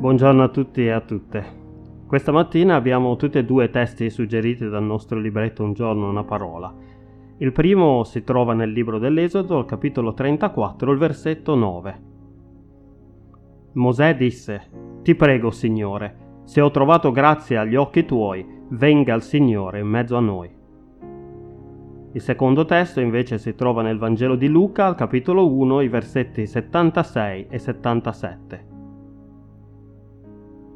Buongiorno a tutti e a tutte. Questa mattina abbiamo tutti e due testi suggeriti dal nostro libretto Un giorno una parola. Il primo si trova nel libro dell'Esodo, al capitolo 34, il versetto 9. Mosè disse, Ti prego, Signore, se ho trovato grazia agli occhi tuoi, venga il Signore in mezzo a noi. Il secondo testo invece si trova nel Vangelo di Luca, al capitolo 1, i versetti 76 e 77.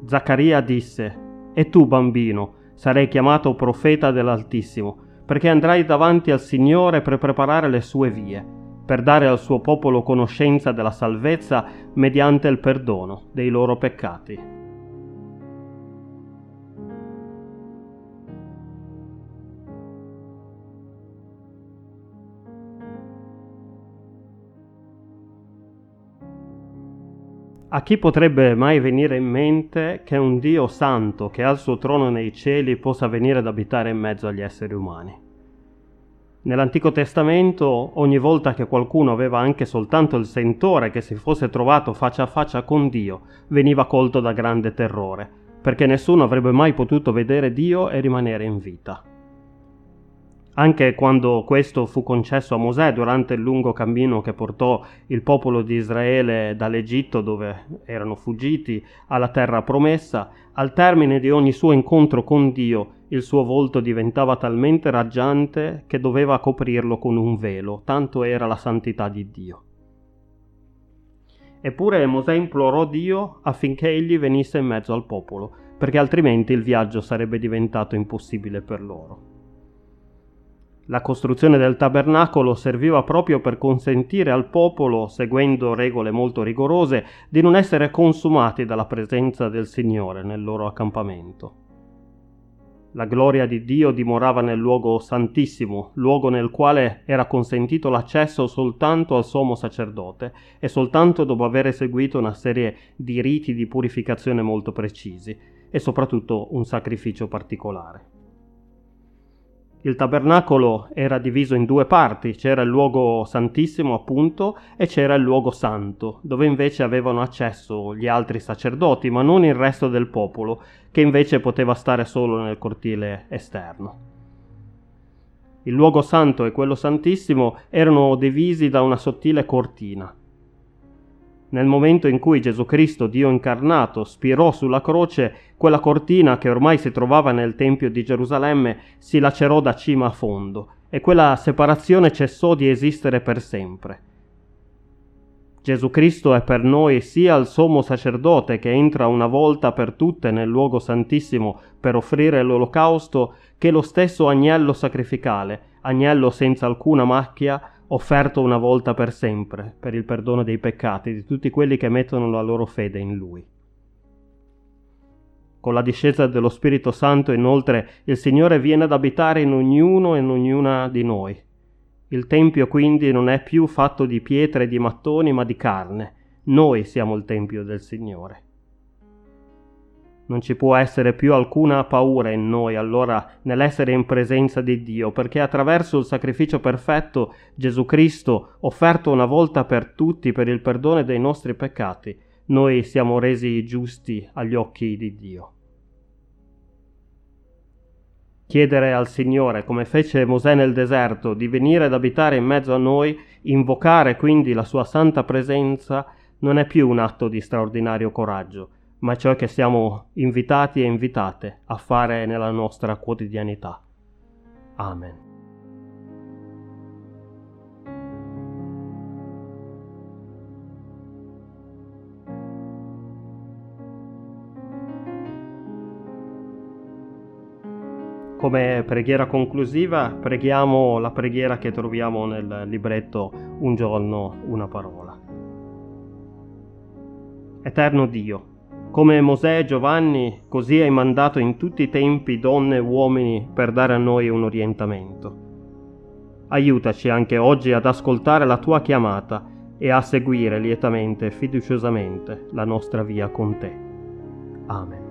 Zaccaria disse, E tu, bambino, sarai chiamato profeta dell'Altissimo, perché andrai davanti al Signore per preparare le sue vie, per dare al suo popolo conoscenza della salvezza mediante il perdono dei loro peccati. A chi potrebbe mai venire in mente che un Dio santo che ha il suo trono nei cieli possa venire ad abitare in mezzo agli esseri umani? Nell'Antico Testamento, ogni volta che qualcuno aveva anche soltanto il sentore che si fosse trovato faccia a faccia con Dio, veniva colto da grande terrore, perché nessuno avrebbe mai potuto vedere Dio e rimanere in vita. Anche quando questo fu concesso a Mosè durante il lungo cammino che portò il popolo di Israele dall'Egitto dove erano fuggiti alla terra promessa, al termine di ogni suo incontro con Dio il suo volto diventava talmente raggiante che doveva coprirlo con un velo, tanto era la santità di Dio. Eppure Mosè implorò Dio affinché egli venisse in mezzo al popolo, perché altrimenti il viaggio sarebbe diventato impossibile per loro. La costruzione del tabernacolo serviva proprio per consentire al popolo, seguendo regole molto rigorose, di non essere consumati dalla presenza del Signore nel loro accampamento. La gloria di Dio dimorava nel luogo santissimo, luogo nel quale era consentito l'accesso soltanto al sommo sacerdote e soltanto dopo aver eseguito una serie di riti di purificazione molto precisi e soprattutto un sacrificio particolare. Il tabernacolo era diviso in due parti, c'era il luogo santissimo appunto e c'era il luogo santo, dove invece avevano accesso gli altri sacerdoti, ma non il resto del popolo, che invece poteva stare solo nel cortile esterno. Il luogo santo e quello santissimo erano divisi da una sottile cortina nel momento in cui Gesù Cristo, Dio incarnato, spirò sulla croce, quella cortina che ormai si trovava nel Tempio di Gerusalemme si lacerò da cima a fondo e quella separazione cessò di esistere per sempre. Gesù Cristo è per noi sia il sommo sacerdote che entra una volta per tutte nel luogo santissimo per offrire l'olocausto, che lo stesso agnello sacrificale, agnello senza alcuna macchia, offerto una volta per sempre per il perdono dei peccati di tutti quelli che mettono la loro fede in Lui. Con la discesa dello Spirito Santo, inoltre, il Signore viene ad abitare in ognuno e in ognuna di noi. Il Tempio quindi non è più fatto di pietre e di mattoni, ma di carne. Noi siamo il Tempio del Signore. Non ci può essere più alcuna paura in noi allora nell'essere in presenza di Dio, perché attraverso il sacrificio perfetto Gesù Cristo, offerto una volta per tutti per il perdono dei nostri peccati, noi siamo resi giusti agli occhi di Dio. Chiedere al Signore, come fece Mosè nel deserto, di venire ad abitare in mezzo a noi, invocare quindi la sua santa presenza, non è più un atto di straordinario coraggio, ma ciò che siamo invitati e invitate a fare nella nostra quotidianità. Amen. Come preghiera conclusiva preghiamo la preghiera che troviamo nel libretto Un giorno, una parola. Eterno Dio, come Mosè e Giovanni, così hai mandato in tutti i tempi donne e uomini per dare a noi un orientamento. Aiutaci anche oggi ad ascoltare la tua chiamata e a seguire lietamente e fiduciosamente la nostra via con te. Amen.